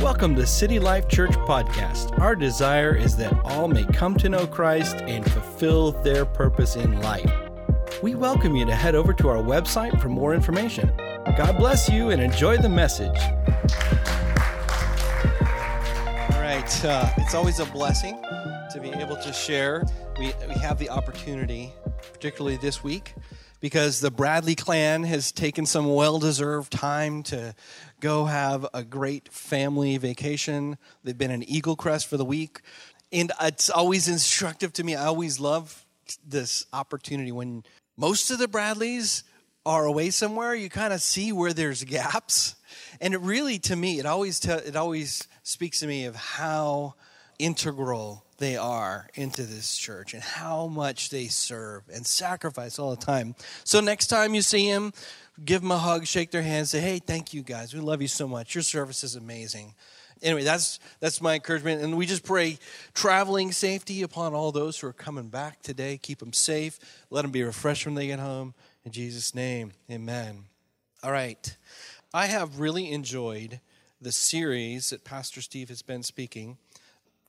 Welcome to City Life Church Podcast. Our desire is that all may come to know Christ and fulfill their purpose in life. We welcome you to head over to our website for more information. God bless you and enjoy the message. All right, uh, it's always a blessing to be able to share. We, we have the opportunity, particularly this week, because the Bradley clan has taken some well deserved time to go have a great family vacation. They've been in Eagle Crest for the week. And it's always instructive to me. I always love this opportunity when most of the Bradleys are away somewhere, you kind of see where there's gaps. And it really, to me, it always, te- it always speaks to me of how integral they are into this church and how much they serve and sacrifice all the time. So next time you see him, give them a hug, shake their hand, say, "Hey, thank you guys. We love you so much. Your service is amazing." Anyway, that's that's my encouragement, and we just pray traveling safety upon all those who are coming back today. Keep them safe. Let them be refreshed when they get home. In Jesus' name, Amen. All right, I have really enjoyed the series that Pastor Steve has been speaking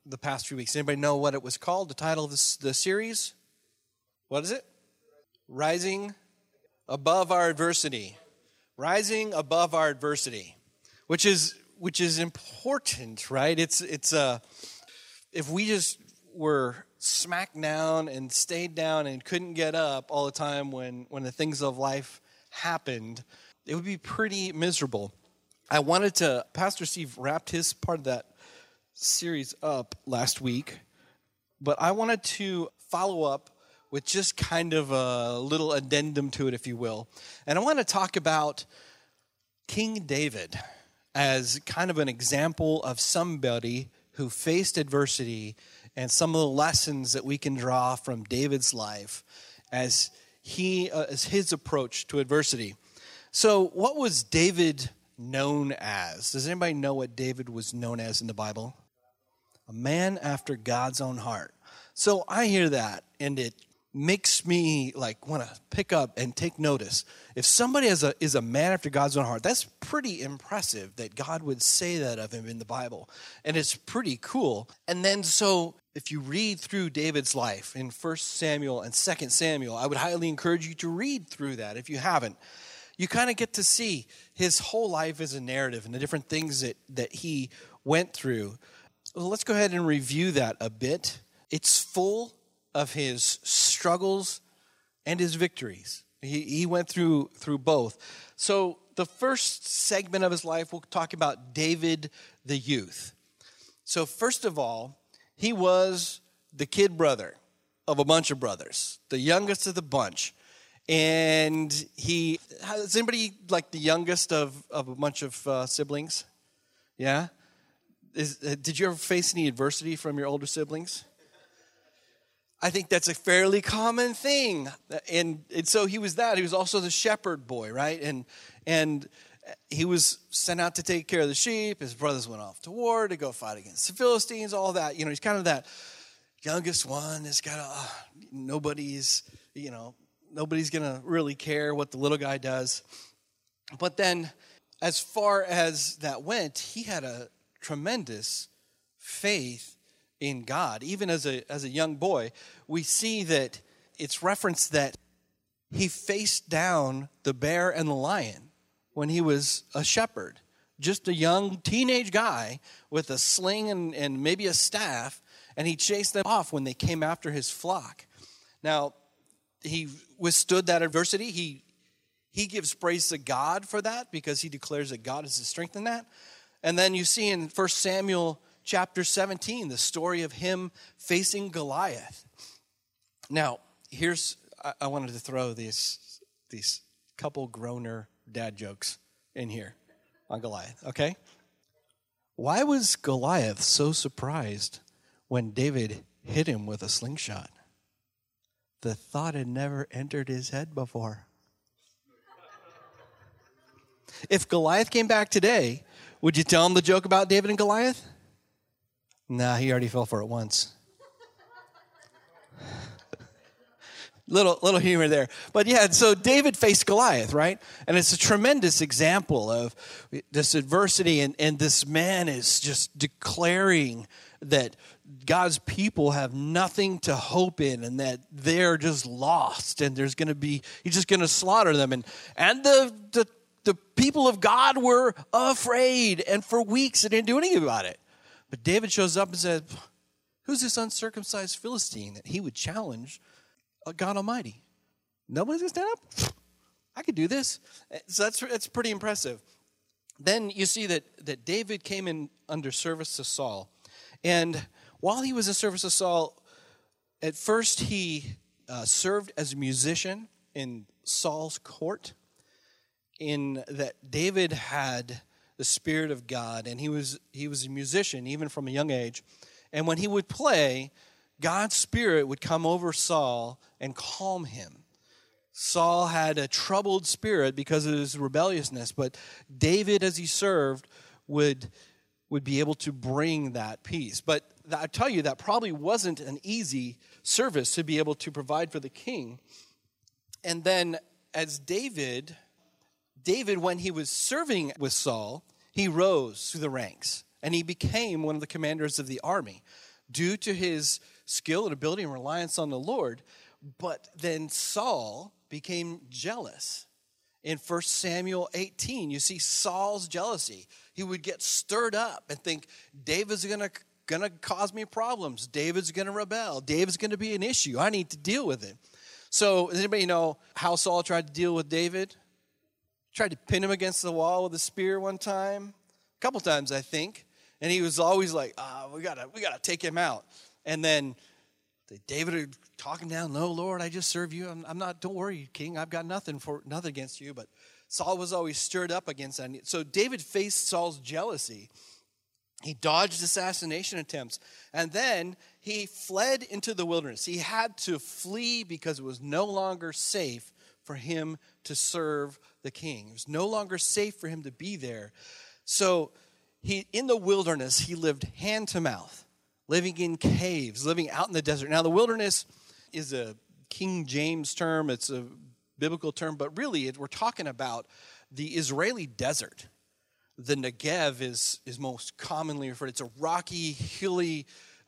the past few weeks. Anybody know what it was called? The title of this, the series? What is it? Rising above our adversity. Rising above our adversity, which is which is important, right? It's it's uh if we just were smacked down and stayed down and couldn't get up all the time when when the things of life happened, it would be pretty miserable. I wanted to Pastor Steve wrapped his part of that series up last week, but I wanted to follow up with just kind of a little addendum to it, if you will. And I want to talk about King David as kind of an example of somebody who faced adversity and some of the lessons that we can draw from David's life as he uh, as his approach to adversity. So, what was David known as? Does anybody know what David was known as in the Bible? A man after God's own heart. So I hear that and it makes me like want to pick up and take notice. If somebody is a, is a man after God's own heart, that's pretty impressive that God would say that of him in the Bible. And it's pretty cool. And then so if you read through David's life in 1 Samuel and 2 Samuel, I would highly encourage you to read through that if you haven't. You kind of get to see his whole life as a narrative and the different things that, that he went through. Well, let's go ahead and review that a bit. It's full of his struggles and his victories. He, he went through through both. So the first segment of his life, we'll talk about David the youth. So first of all, he was the kid brother of a bunch of brothers, the youngest of the bunch. And he, is anybody like the youngest of, of a bunch of uh, siblings? Yeah? Is, did you ever face any adversity from your older siblings? I think that's a fairly common thing. And, and so he was that. He was also the shepherd boy, right? And, and he was sent out to take care of the sheep. His brothers went off to war to go fight against the Philistines, all that. You know, he's kind of that youngest one. It's got uh, nobody's, you know, nobody's going to really care what the little guy does. But then, as far as that went, he had a tremendous faith in God. Even as a, as a young boy, we see that it's referenced that he faced down the bear and the lion when he was a shepherd. Just a young teenage guy with a sling and, and maybe a staff, and he chased them off when they came after his flock. Now, he withstood that adversity. He, he gives praise to God for that because he declares that God is his strength in that. And then you see in 1 Samuel chapter 17, the story of him facing Goliath. Now, here's, I, wanted to throw these, these couple groaner dad jokes in here on Goliath, okay? Why was Goliath so surprised when David hit him with a slingshot? The thought had never entered his head before. If Goliath came back today, would you tell him the joke about David and Goliath? Nah, he already fell for it once. little little humor there. But yeah, so David faced Goliath, right? And it's a tremendous example of this adversity, and, and this man is just declaring that God's people have nothing to hope in and that they're just lost and there's to be he's just going to slaughter them and and the, the the people of God were afraid and for weeks they didn't do anything about it. But David shows up and says, "Who's this uncircumcised Philistine that he would challenge God Almighty? Nobody's going to stand up? I could do this." So that's that's pretty impressive. Then you see that that David came in under service to Saul. And while he was in service to Saul, at first he uh, served as a musician in Saul's court. In that David had the spirit of God, and he was he was a musician even from a young age. And when he would play, God's spirit would come over Saul and calm him. Saul had a troubled spirit because of his rebelliousness, but David, as he served, would would be able to bring that peace. But I tell you, that probably wasn't an easy service to be able to provide for the king. And then, as David, David, when he was serving with Saul, he rose through the ranks and he became one of the commanders of the army due to his skill and ability and reliance on the Lord. But then Saul became jealous in 1 Samuel 18. You see Saul's jealousy. He would get stirred up and think, David's going to going to cause me problems. David's going to rebel. David's going to be an issue. I need to deal with it. So, does anybody know how Saul tried to deal with David? Tried to pin him against the wall with a spear one time, a couple times, I think. And he was always like, "Ah, oh, we gotta, we gotta take him out." And then David talking down, "No, Lord, I just serve you. I'm, I'm, not. Don't worry, King. I've got nothing for nothing against you." But Saul was always stirred up against that. So David faced Saul's jealousy. He dodged assassination attempts, and then he fled into the wilderness. He had to flee because it was no longer safe for him to serve the king. It was no longer safe for him to be there. So he in the wilderness, he lived hand to mouth, living in caves, living out in the desert. Now the wilderness is a King James term, it's a biblical term, but really it, we're talking about the Israeli desert. The Negev is, is most commonly referred. It's a rocky, hilly,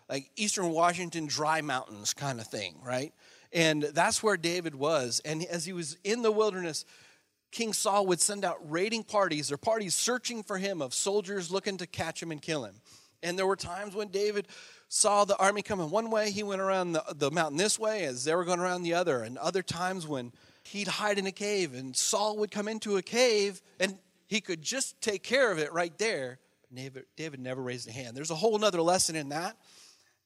like Eastern Washington dry mountains kind of thing, right? And that's where David was. And as he was in the wilderness, King Saul would send out raiding parties or parties searching for him of soldiers looking to catch him and kill him. And there were times when David saw the army coming one way, he went around the, the mountain this way as they were going around the other. And other times when he'd hide in a cave and Saul would come into a cave and he could just take care of it right there. David, David never raised a hand. There's a whole other lesson in that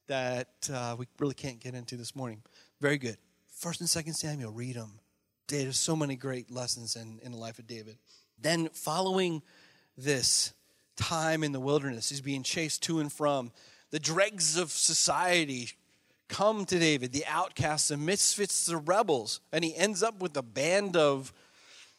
that uh, we really can't get into this morning. Very good. First and Second Samuel, read them. There's so many great lessons in, in the life of David. Then, following this time in the wilderness, he's being chased to and from the dregs of society come to David, the outcasts, the misfits, the rebels, and he ends up with a band of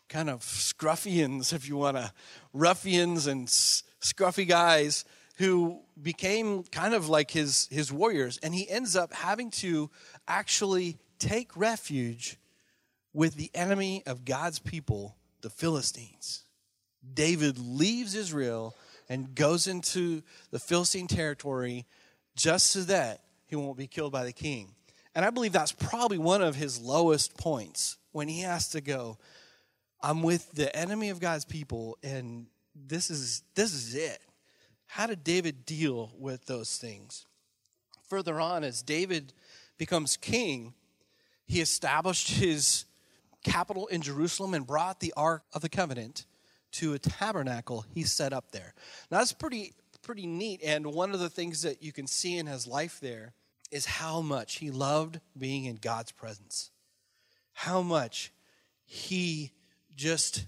kind of scruffians, if you want to, ruffians and scruffy guys who became kind of like his, his warriors. And he ends up having to actually take refuge with the enemy of God's people, the Philistines. David leaves Israel and goes into the Philistine territory just so that he won't be killed by the king. And I believe that's probably one of his lowest points when he has to go, I'm with the enemy of God's people, and this is this is it. How did David deal with those things? Further on, as David becomes king, he established his capital in Jerusalem and brought the Ark of the Covenant to a tabernacle he set up there. Now that's pretty pretty neat. And one of the things that you can see in his life there is how much he loved being in God's presence. How much he just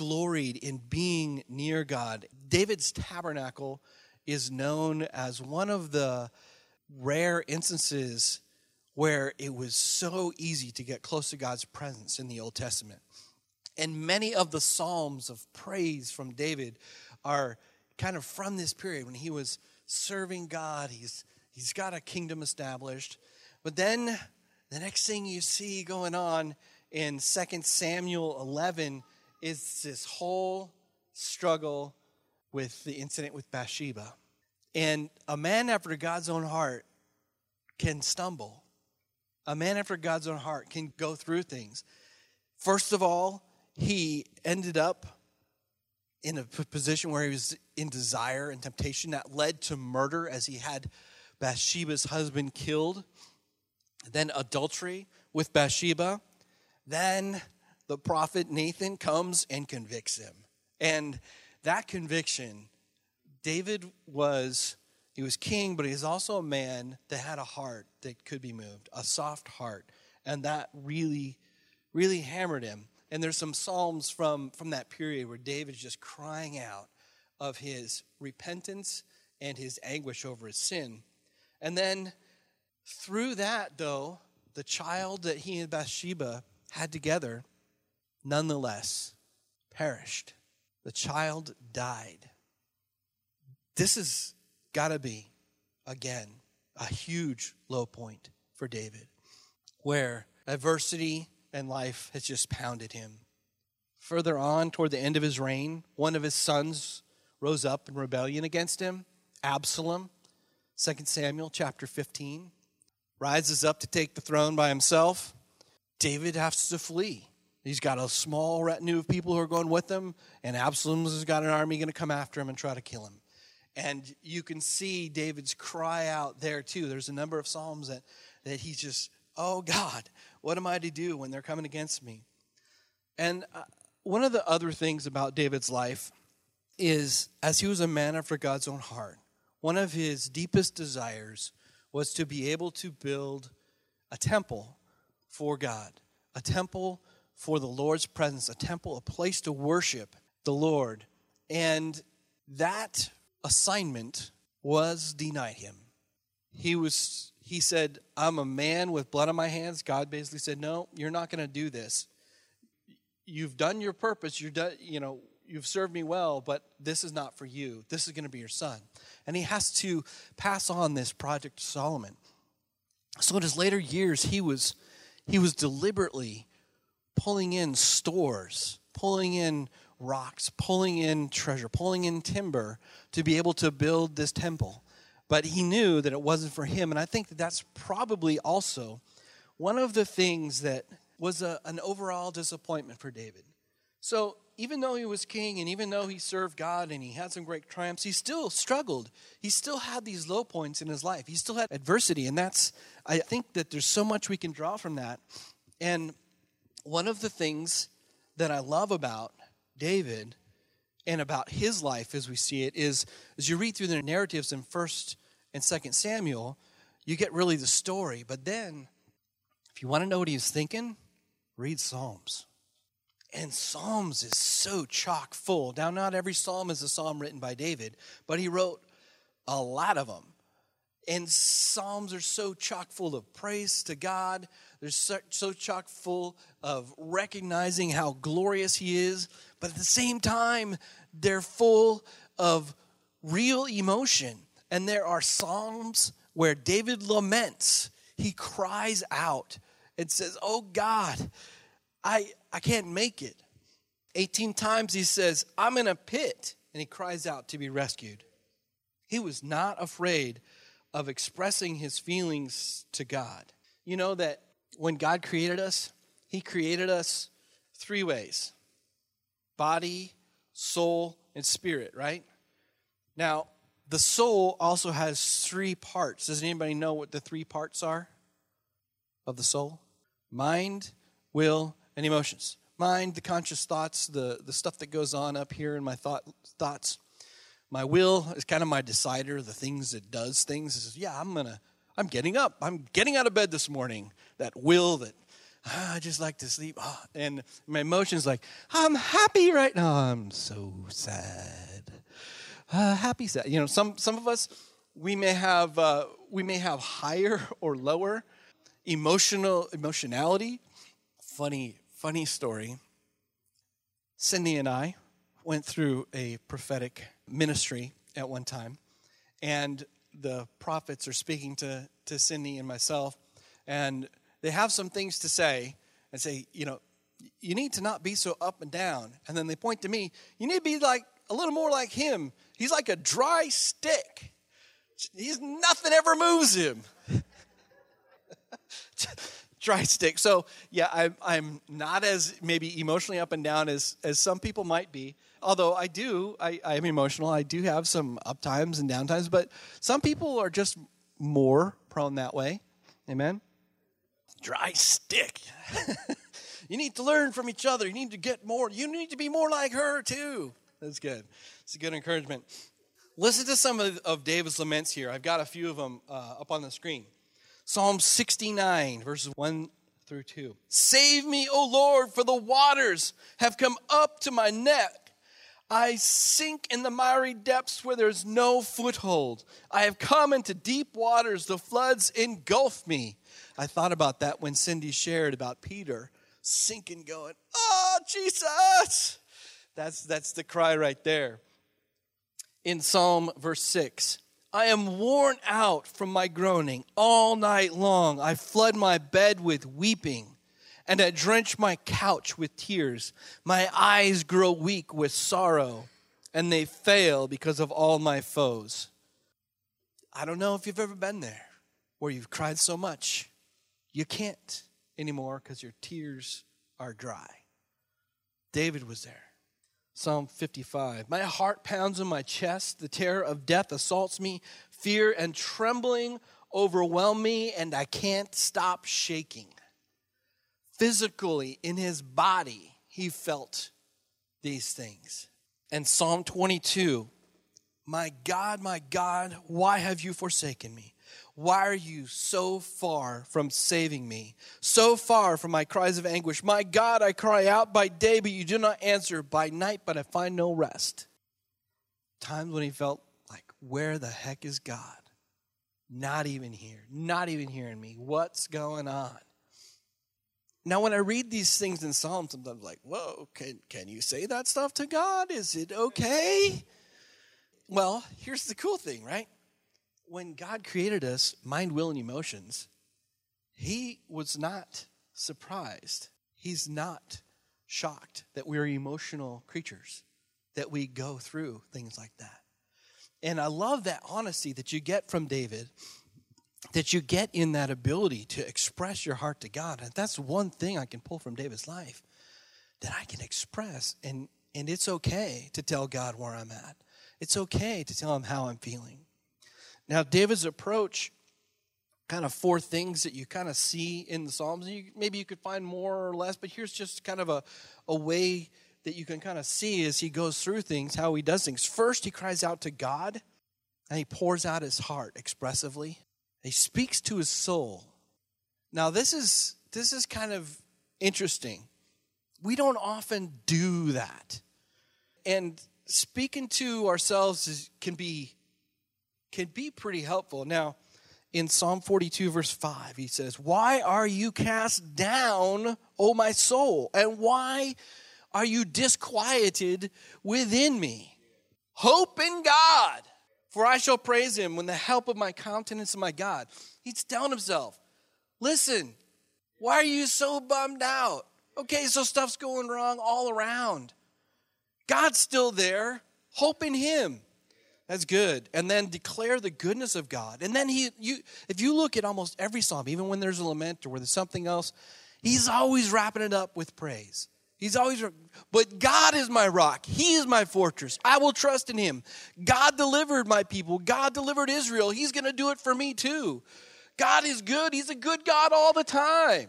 gloried in being near God. David's tabernacle is known as one of the rare instances where it was so easy to get close to God's presence in the Old Testament. And many of the Psalms of praise from David are kind of from this period when he was serving God. He's, he's got a kingdom established. But then The next thing you see going on in 2 Samuel 11 is this whole struggle with the incident with Bathsheba. And a man after God's own heart can stumble. A man after God's own heart can go through things. First of all, he ended up in a position where he was in desire and temptation that led to murder as he had Bathsheba's husband killed. Then adultery with Bathsheba. Then the prophet Nathan comes and convicts him. And that conviction, David was he was king, but he's also a man that had a heart that could be moved, a soft heart. And that really, really hammered him. And there's some psalms from, from that period where David's just crying out of his repentance and his anguish over his sin. And then through that, though, the child that he and Bathsheba had together, nonetheless, perished. The child died. This has got to be, again, a huge low point for David, where adversity and life has just pounded him. Further on, toward the end of his reign, one of his sons rose up in rebellion against him, Absalom. 2 Samuel chapter 15 rises up to take the throne by himself. David has to flee. He's got a small retinue of people who are going with him, and Absalom's got an army going to come after him and try to kill him. And you can see David's cry out there too. There's a number of Psalms that, that he's just, oh God, what am I to do when they're coming against me? And uh, one of the other things about David's life is as he was a man after God's own heart, one of his deepest desires was to be able to build a temple for God, a temple for the Lord's presence, a temple, a place to worship the Lord. And that assignment was denied him. He was he said, I'm a man with blood on my hands. God basically said, No, you're not going to do this. You've done your purpose. You're done, you know, you've served me well, but this is not for you. This is going to be your son. And he has to pass on this project to Solomon. So in his later years, he was he was deliberately pulling in stores, pulling in rocks, pulling in treasure, pulling in timber to be able to build this temple but he knew that it wasn't for him. And I think that that's probably also one of the things that was a, an overall disappointment for David. So even though he was king and even though he served God and he had some great triumphs, he still struggled. He still had these low points in his life. He still had adversity. And that's, I think that there's so much we can draw from that. And one of the things that I love about David and about his life as we see it is as you read through the narratives in first and second samuel you get really the story. But then if you want to know what he's thinking read psalms. And psalms is so chock full. Now not every psalm is a psalm written by david but he wrote a lot of them and psalms are so chock full of praise to god they're so, chock full of recognizing how glorious he is but at the same time, they're full of real emotion. And there are Psalms where David laments, he cries out and says, Oh God, I, I can't make it. 18 times he says, I'm in a pit, and he cries out to be rescued. He was not afraid of expressing his feelings to God. You know that when God created us, he created us three ways body, soul, and spirit, right? Now, the soul also has three parts. Does anybody know what the three parts are of the soul? Mind, will, and emotions. Mind, the conscious thoughts, the, the stuff that goes on up here in my thought, thoughts. My will is kind of my decider, the things that does things. Says, yeah, I'm gonna, I'm getting up. I'm getting out of bed this morning. That will that ah, I just like to sleep. Ah, and my emotions like, I'm happy right now. I'm so sad. Uh, happy sad. You know, some some of us we may have uh, we may have higher or lower emotional emotionality. Funny funny story. Cindy and I went through a prophetic ministry at one time, and the prophets are speaking to to Cindy and myself, and they have some things to say and say, you know, you need to not be so up and down. And then they point to me, you need to be like a little more like him. He's like a dry stick. He's nothing ever moves him. dry stick. So yeah, I'm I'm not as maybe emotionally up and down as as some people might be. Although I do, I, I am emotional. I do have some up times and down times, but some people are just more prone that way. Amen. Dry stick. you need to learn from each other. You need to get more. You need to be more like her too. That's good. It's a good encouragement. Listen to some of, of David's laments here. I've got a few of them uh, up on the screen. Psalm 69, verses 1 through 2. Save me, O Lord, for the waters have come up to my neck. I sink in the miry depths where there's no foothold. I have come into deep waters, the floods engulf me. I thought about that when Cindy shared about Peter sinking, going, Oh, Jesus! That's, that's the cry right there. In Psalm verse 6, I am worn out from my groaning. All night long I flood my bed with weeping, and I drench my couch with tears. My eyes grow weak with sorrow, and they fail because of all my foes. I don't know if you've ever been there where you've cried so much you can't anymore because your tears are dry. David was there. Psalm 55. My heart pounds in my chest. The terror of death assaults me. Fear and trembling overwhelm me, and I can't stop shaking. Physically, in his body, he felt these things. And Psalm 22 My God, my God, why have you forsaken me? Why are you so far from saving me? So far from my cries of anguish. My God, I cry out by day, but you do not answer. By night, but I find no rest. Times when he felt like, where the heck is God? Not even here. Not even hearing me. What's going on? Now, when I read these things in Psalms, sometimes I'm like, whoa, can, can you say that stuff to God? Is it okay? Well, here's the cool thing, right? when God created us, mind, will, and emotions, He was not surprised. He's not shocked that we're emotional creatures, that we go through things like that. And I love that honesty that you get from David, that you get in that ability to express your heart to God. And that's one thing I can pull from David's life that I can express. And, and it's okay to tell God where I'm at, it's okay to tell Him how I'm feeling. Now, David's approach, kind of four things that you kind of see in the Psalms. You, maybe you could find more or less, but here's just kind of a, a way that you can kind of see as he goes through things, how he does things. First, he cries out to God, and he pours out his heart expressively. He speaks to his soul. Now, this is this is kind of interesting. We don't often do that. And speaking to ourselves is, can be can be pretty helpful. Now, in Psalm 42, verse 5, he says, Why are you cast down, O my soul? And why are you disquieted within me? Hope in God, for I shall praise him when the help of my countenance and my God. He's telling himself, Listen, why are you so bummed out? Okay, so stuff's going wrong all around. God's still there. Hope in him. That's good. And then declare the goodness of God. And then he you if you look at almost every psalm, even when there's a lament or where there's something else, he's always wrapping it up with praise. He's always but God is my rock. He is my fortress. I will trust in him. God delivered my people. God delivered Israel. He's going to do it for me too. God is good. He's a good God all the time.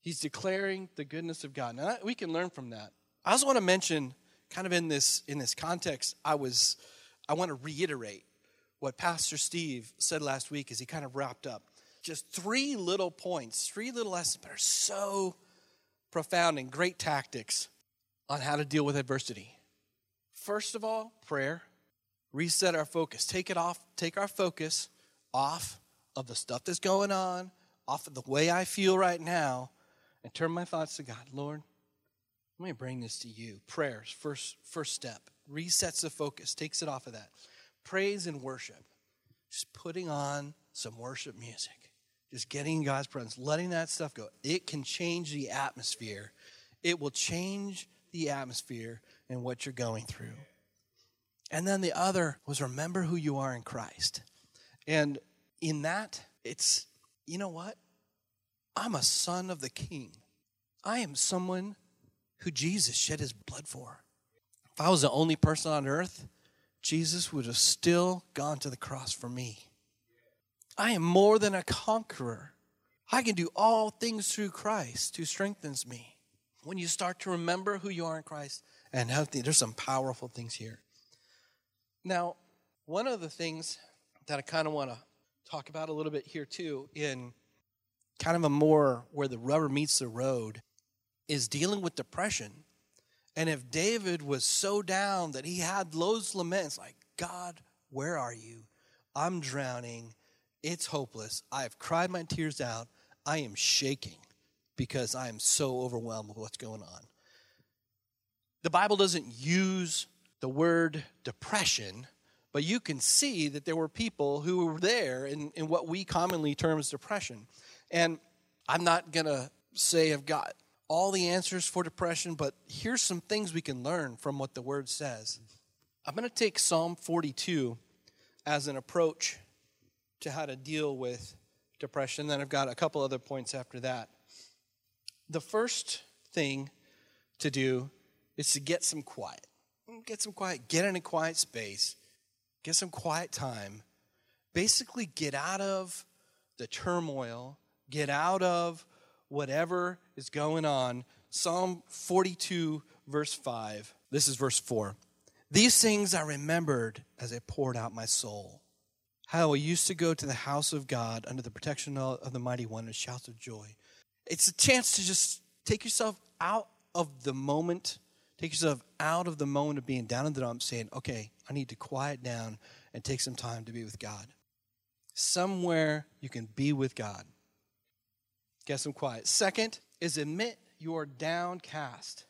He's declaring the goodness of God. Now we can learn from that. I also want to mention kind of in this in this context I was I want to reiterate what Pastor Steve said last week as he kind of wrapped up. Just three little points, three little lessons, but are so profound and great tactics on how to deal with adversity. First of all, prayer. Reset our focus. Take it off, take our focus off of the stuff that's going on, off of the way I feel right now, and turn my thoughts to God. Lord, let me bring this to you. Prayers, first, first step resets the focus, takes it off of that. Praise and worship. Just putting on some worship music. Just getting in God's presence, letting that stuff go, it can change the atmosphere. It will change the atmosphere and what you're going through. And then the other was remember who you are in Christ. And in that, it's, you know what? I'm a son of the king. I am someone who Jesus shed his blood for. If I was the only person on earth, Jesus would have still gone to the cross for me. I am more than a conqueror. I can do all things through Christ who strengthens me. When you start to remember who you are in Christ and the, there's some powerful things here. Now, one of the things that I kind of want to talk about a little bit here too, in kind of a more where the rubber meets the road, is dealing with depression. And if David was so down that he had those laments, like, God, where are you? I'm drowning. It's hopeless. I've cried my tears out. I am shaking because I am so overwhelmed with what's going on. The Bible doesn't use the word depression, but you can see that there were people who were there in, in what we commonly term as depression. And I'm not going to say I've got all the answers for depression, but here's some things we can learn from what the word says. I'm going to take Psalm 42 as an approach to how to deal with depression. Then I've got a couple other points after that. The first thing to do is to get some quiet. Get some quiet, get in a quiet space, get some quiet time. Basically, get out of the turmoil, get out of whatever is going on. Psalm 42, verse 5. This is verse 4. These things I remembered as I poured out my soul. How I used to go to the house of God under the protection of the mighty one with shouts of joy. It's a chance to just take yourself out of the moment, take yourself out of the moment of being down in the dumps, saying, okay, I need to quiet down and take some time to be with God. Somewhere you can be with God. Get some quiet. Second is admit you are downcast.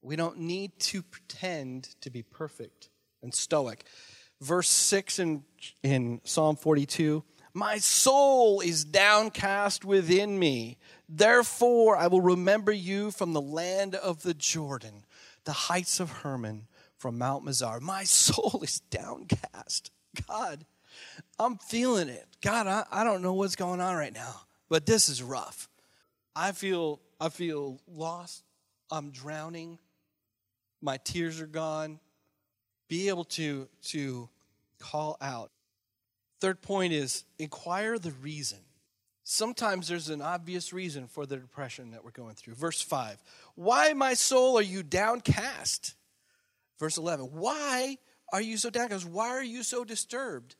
We don't need to pretend to be perfect and stoic. Verse 6 in, in Psalm 42 My soul is downcast within me. Therefore, I will remember you from the land of the Jordan, the heights of Hermon, from Mount Mizar. My soul is downcast. God, I'm feeling it. God, I, I don't know what's going on right now but this is rough. I feel I feel lost. I'm drowning. My tears are gone. Be able to to call out. Third point is inquire the reason. Sometimes there's an obvious reason for the depression that we're going through. Verse 5 Why, my soul, are you downcast? Verse 11 Why are you so downcast? Why are you so disturbed?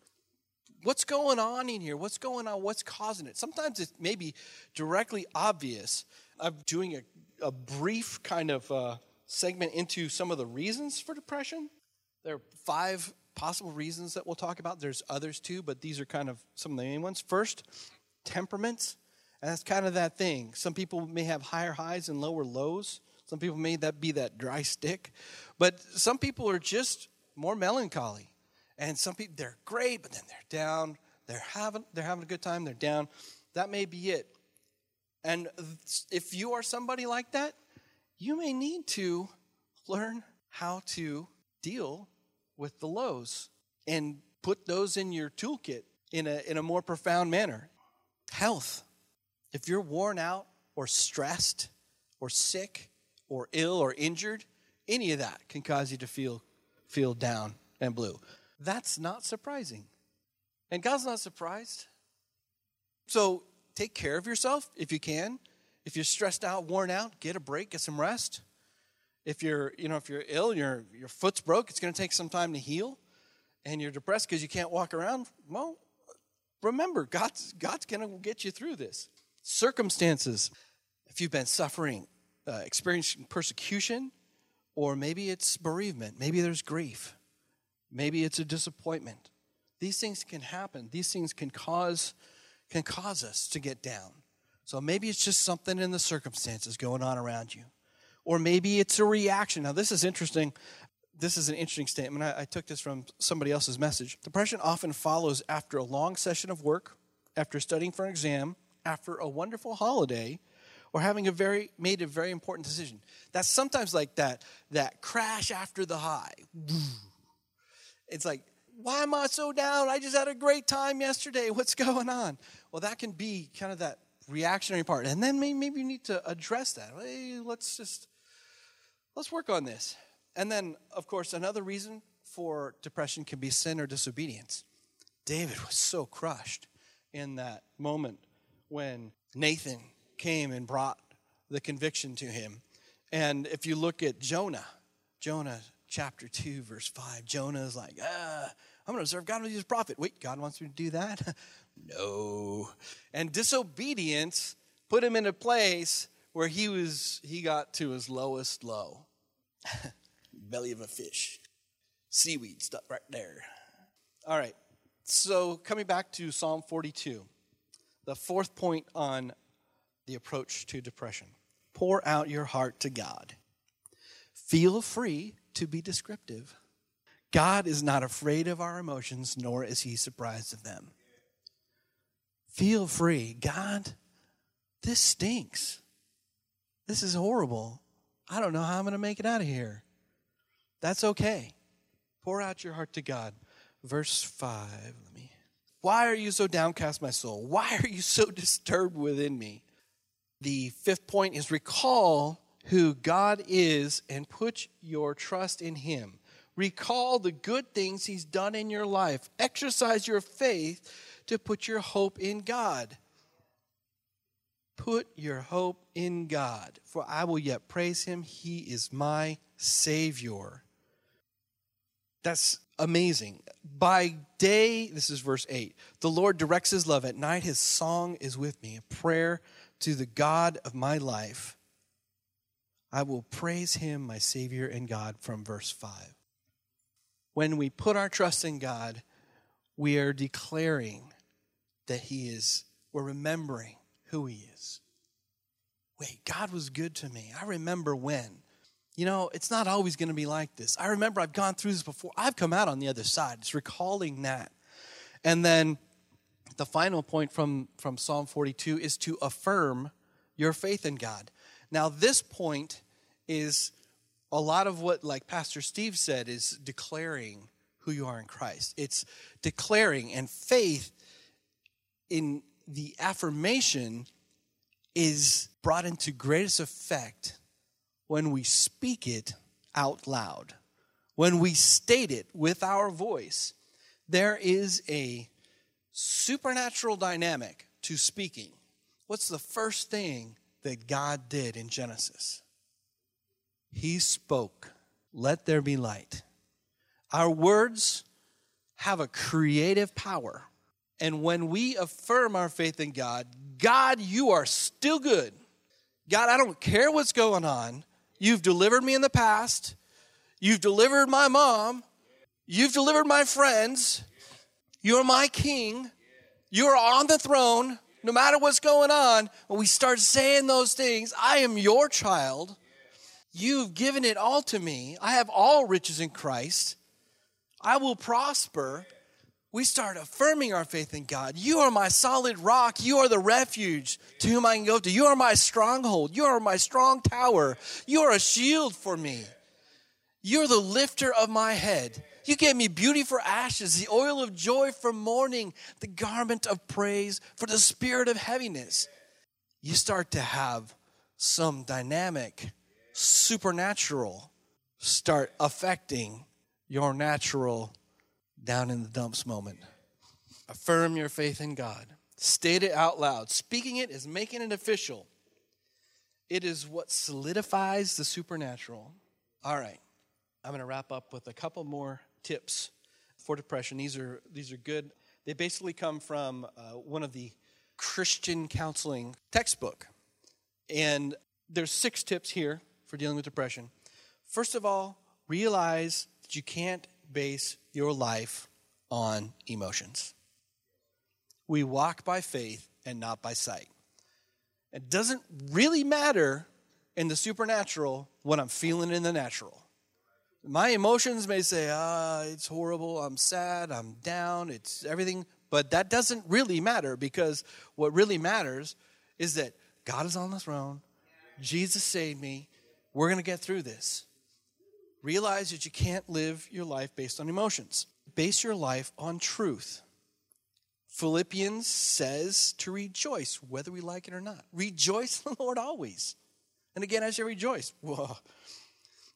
what's going on in here? What's going on? What's causing it? Sometimes it may be directly obvious. I'm doing a, a brief kind of uh, segment into some of the reasons for depression. There are five possible reasons that we'll talk about. There's others too, but these are kind of some of the main ones. First, temperaments. And that's kind of that thing. Some people may have higher highs and lower lows. Some people may that be that dry stick. But some people are just more melancholy. And some people they're great, but then they're down. They're having they're having a good time. They're down. That may be it. And if you are somebody like that, you may need to learn how to deal with the lows and put those in your toolkit in a, in a more profound manner. Health. If you're worn out or stressed or sick or ill or injured, any of that can cause you to feel, feel down and blue. That's not surprising. And God's not surprised. So take care of yourself if you can. If you're stressed out, worn out, get a break, get some rest. If you're, you know, if you're ill, your your foot's broke, it's going to take some time to heal, and you're depressed because you can't walk around. Well, remember, God's God's going to get you through this. Circumstances. If you've been suffering, uh, experiencing persecution, or maybe it's bereavement, maybe there's grief. Maybe it's a disappointment. These things can happen. These things can cause can cause us to get down. So maybe it's just something in the circumstances going on around you. Or maybe it's a reaction. Now, this is interesting. This is an interesting statement. I, I took this from somebody else's message. Depression often follows after a long session of work, after studying for an exam, after a wonderful holiday or having a very made a very important decision. That's sometimes like that that crash after the high. It's like, why am I so down? I just had a great time yesterday. What's going on? Well, that can be kind of that reactionary part. And then maybe, you need to address that. Hey, let's just let's work on this. And then, of course, another reason for depression can be sin or disobedience. David was so crushed in that moment when Nathan came and brought the conviction to him. And if you look at Jonah, Jonah chapter 2, verse 5, Jonah is like, ah, I'm going to serve God with his prophet. Wait, God wants me to do that? no. And disobedience put him in a place where he was he got to his lowest low. Belly of a fish. Seaweed stuck right there. All right. So coming back to Psalm 42, the fourth point on the approach to depression. Pour out your heart to God. Feel free to be descriptive. God is not afraid of our emotions, nor is he surprised of them. Feel free. God, this stinks. This is horrible. I don't know how I'm going to make it out of here. That's okay. Pour out your heart to God. Verse 5. Let me. Why are you so downcast, my soul? Why are you so disturbed within me? The fifth point is recall who God is and put your trust in Him. Recall the good things He's done in your life. Exercise your faith to put your hope in God. Put your hope in God, for I will yet praise Him. He is my Savior. That's amazing. By day, this is verse 8, the Lord directs His love. At night, His song is with me, a prayer to the God of my life. I will praise him, my Savior and God, from verse 5. When we put our trust in God, we are declaring that he is, we're remembering who he is. Wait, God was good to me. I remember when. You know, it's not always going to be like this. I remember I've gone through this before. I've come out on the other side. It's recalling that. And then the final point from, from Psalm 42 is to affirm your faith in God. Now, this point is a lot of what, like Pastor Steve said, is declaring who you are in Christ. It's declaring, and faith in the affirmation is brought into greatest effect when we speak it out loud, when we state it with our voice. There is a supernatural dynamic to speaking. What's the first thing that God did in Genesis? He spoke, Let there be light. Our words have a creative power. And when we affirm our faith in God, God, you are still good. God, I don't care what's going on. You've delivered me in the past. You've delivered my mom. You've delivered my friends. You're my king. You're on the throne. No matter what's going on, when we start saying those things, I am your child. You've given it all to me. I have all riches in Christ. I will prosper. We start affirming our faith in God. You are my solid rock. You are the refuge to whom I can go to. You are my stronghold. You are my strong tower. You are a shield for me. You're the lifter of my head. You gave me beauty for ashes, the oil of joy for mourning, the garment of praise for the spirit of heaviness. You start to have some dynamic, supernatural start affecting your natural down in the dumps moment. Affirm your faith in God. State it out loud. Speaking it is making it official. It is what solidifies the supernatural. All right. I'm going to wrap up with a couple more tips for depression. These are these are good. They basically come from uh, one of the Christian counseling textbook, and there's six tips here for dealing with depression. First of all, realize that you can't base your life on emotions. We walk by faith and not by sight. It doesn't really matter in the supernatural what I'm feeling in the natural. My emotions may say, ah, it's horrible, I'm sad, I'm down, it's everything, But that doesn't really matter because what really matters is that God is on the throne. Jesus saved me. We're going to get through this. Realize that you can't live your life based on emotions. Base your life on truth. Philippians says to rejoice, whether we like it or not. Rejoice in the Lord always. And again, I say rejoice. Whoa.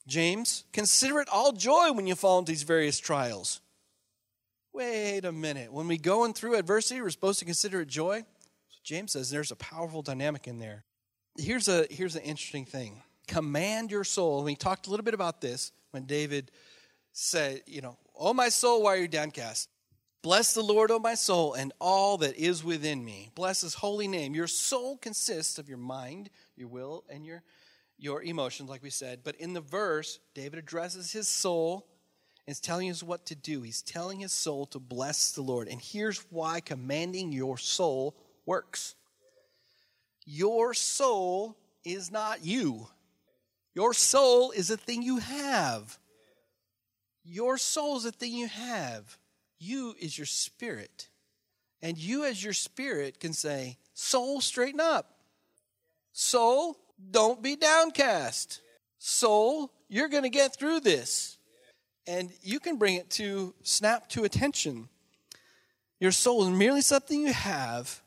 James, consider it all joy when you fall into these various trials. Wait a minute. When we going through adversity, we're supposed to consider it joy. James says there's a powerful dynamic in there. Here's a here's an interesting thing. Command your soul. We talked a little bit about this when David said, you know, Oh my soul, why are you downcast? Bless the Lord, O my soul, and all that is within me. Bless his holy name. Your soul consists of your mind, your will, and your, your emotions, like we said. But in the verse, David addresses his soul and is telling us what to do. He's telling his soul to bless the Lord. And here's why commanding your soul works your soul is not you, your soul is a thing you have. Your soul is a thing you have. You is your spirit. And you, as your spirit, can say, Soul, straighten up. Soul, don't be downcast. Soul, you're going to get through this. And you can bring it to snap to attention. Your soul is merely something you have,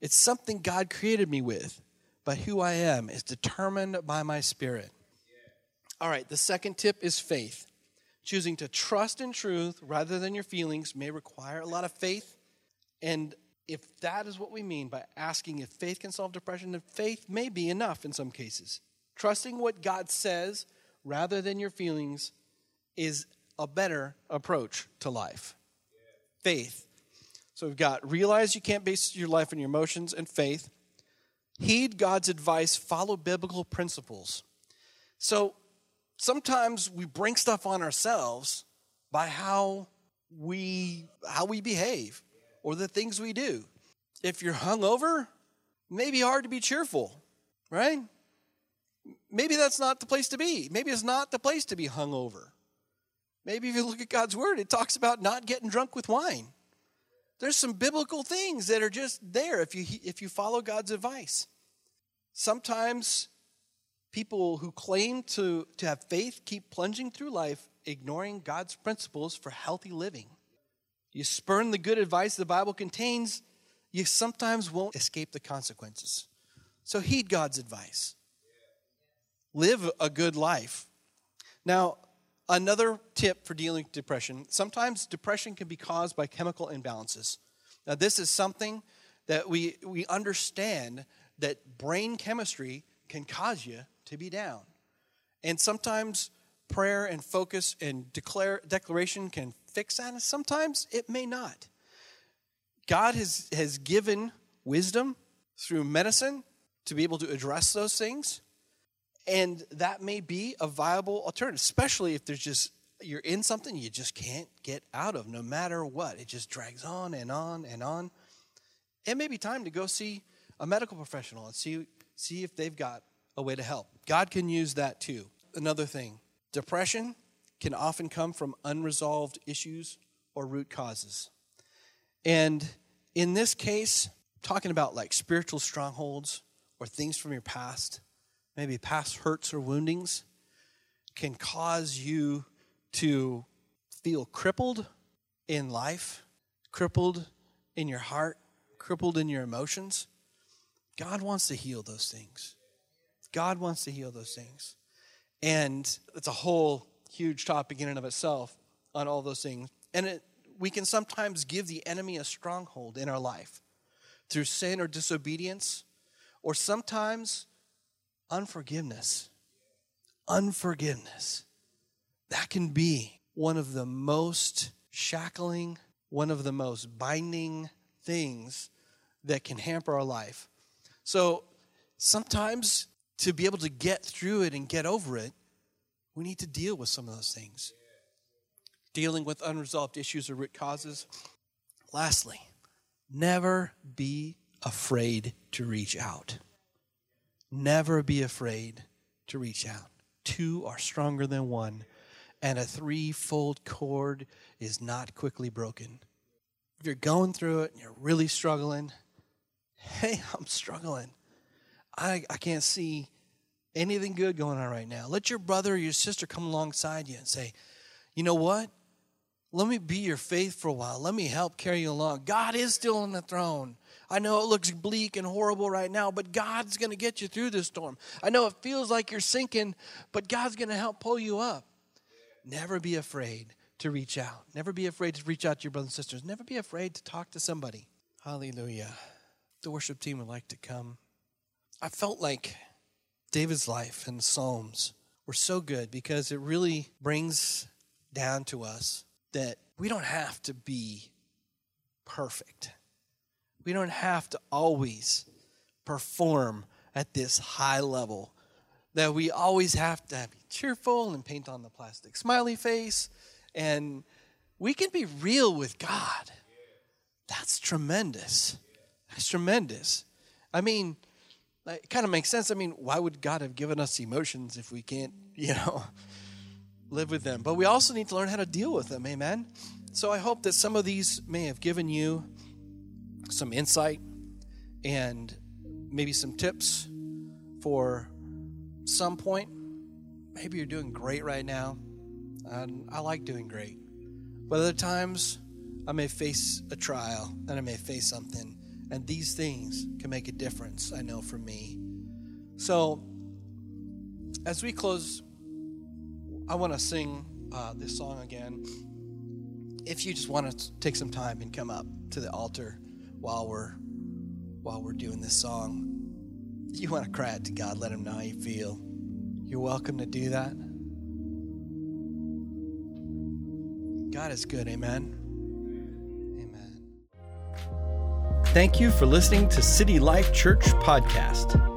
it's something God created me with. But who I am is determined by my spirit. All right, the second tip is faith. Choosing to trust in truth rather than your feelings may require a lot of faith. And if that is what we mean by asking if faith can solve depression, then faith may be enough in some cases. Trusting what God says rather than your feelings is a better approach to life. Faith. So we've got realize you can't base your life on your emotions and faith. Heed God's advice, follow biblical principles. So sometimes we bring stuff on ourselves by how we how we behave or the things we do. If you're hungover, maybe hard to be cheerful, right? Maybe that's not the place to be. Maybe it's not the place to be hungover. Maybe if you look at God's word, it talks about not getting drunk with wine. There's some biblical things that are just there if you if you follow God's advice. Sometimes People who claim to, to have faith keep plunging through life, ignoring God's principles for healthy living. You spurn the good advice the Bible contains, you sometimes won't escape the consequences. So heed God's advice. Live a good life. Now, another tip for dealing with depression sometimes depression can be caused by chemical imbalances. Now, this is something that we, we understand that brain chemistry can cause you to be down. And sometimes prayer and focus and declare, declaration can fix that, and sometimes it may not. God has, has given wisdom through medicine to be able to address those things. And that may be a viable alternative, especially if there's just you're in something you just can't get out of no matter what. It just drags on and on and on. It may be time to go see a medical professional and see see if they've got a way to help. God can use that too. Another thing depression can often come from unresolved issues or root causes. And in this case, talking about like spiritual strongholds or things from your past, maybe past hurts or woundings, can cause you to feel crippled in life, crippled in your heart, crippled in your emotions. God wants to heal those things. God wants to heal those things. And it's a whole huge topic in and of itself on all those things. And it, we can sometimes give the enemy a stronghold in our life through sin or disobedience, or sometimes unforgiveness. Unforgiveness. That can be one of the most shackling, one of the most binding things that can hamper our life. So sometimes to be able to get through it and get over it, we need to deal with some of those things. Dealing with unresolved issues or root causes. Lastly, never be afraid to reach out. Never be afraid to reach out. Two are stronger than one, and a threefold cord is not quickly broken. If you're going through it and you're really struggling, hey, I'm struggling. I, I can't see anything good going on right now. Let your brother or your sister come alongside you and say, you know what? Let me be your faith for a while. Let me help carry you along. God is still on the throne. I know it looks bleak and horrible right now, but God's going to get you through this storm. I know it feels like you're sinking, but God's going to help pull you up. Never be afraid to reach out. Never be afraid to reach out to your brothers and sisters. Never be afraid to talk to somebody. Hallelujah. The worship team would like to come. I felt like David's life and the Psalms were so good because it really brings down to us that we don't have to be perfect. We don't have to always perform at this high level. That we always have to be cheerful and paint on the plastic smiley face. And we can be real with God. That's tremendous. That's tremendous. I mean, it kind of makes sense. I mean, why would God have given us emotions if we can't, you know, live with them? But we also need to learn how to deal with them. Amen. So I hope that some of these may have given you some insight and maybe some tips for some point. Maybe you're doing great right now. And I like doing great. But other times, I may face a trial and I may face something. And these things can make a difference, I know, for me. So, as we close, I want to sing uh, this song again. If you just want to take some time and come up to the altar while we're while we're doing this song. You want to cry out to God, let him know how you feel. You're welcome to do that. God is good, amen. Amen. Thank you for listening to City Life Church podcast.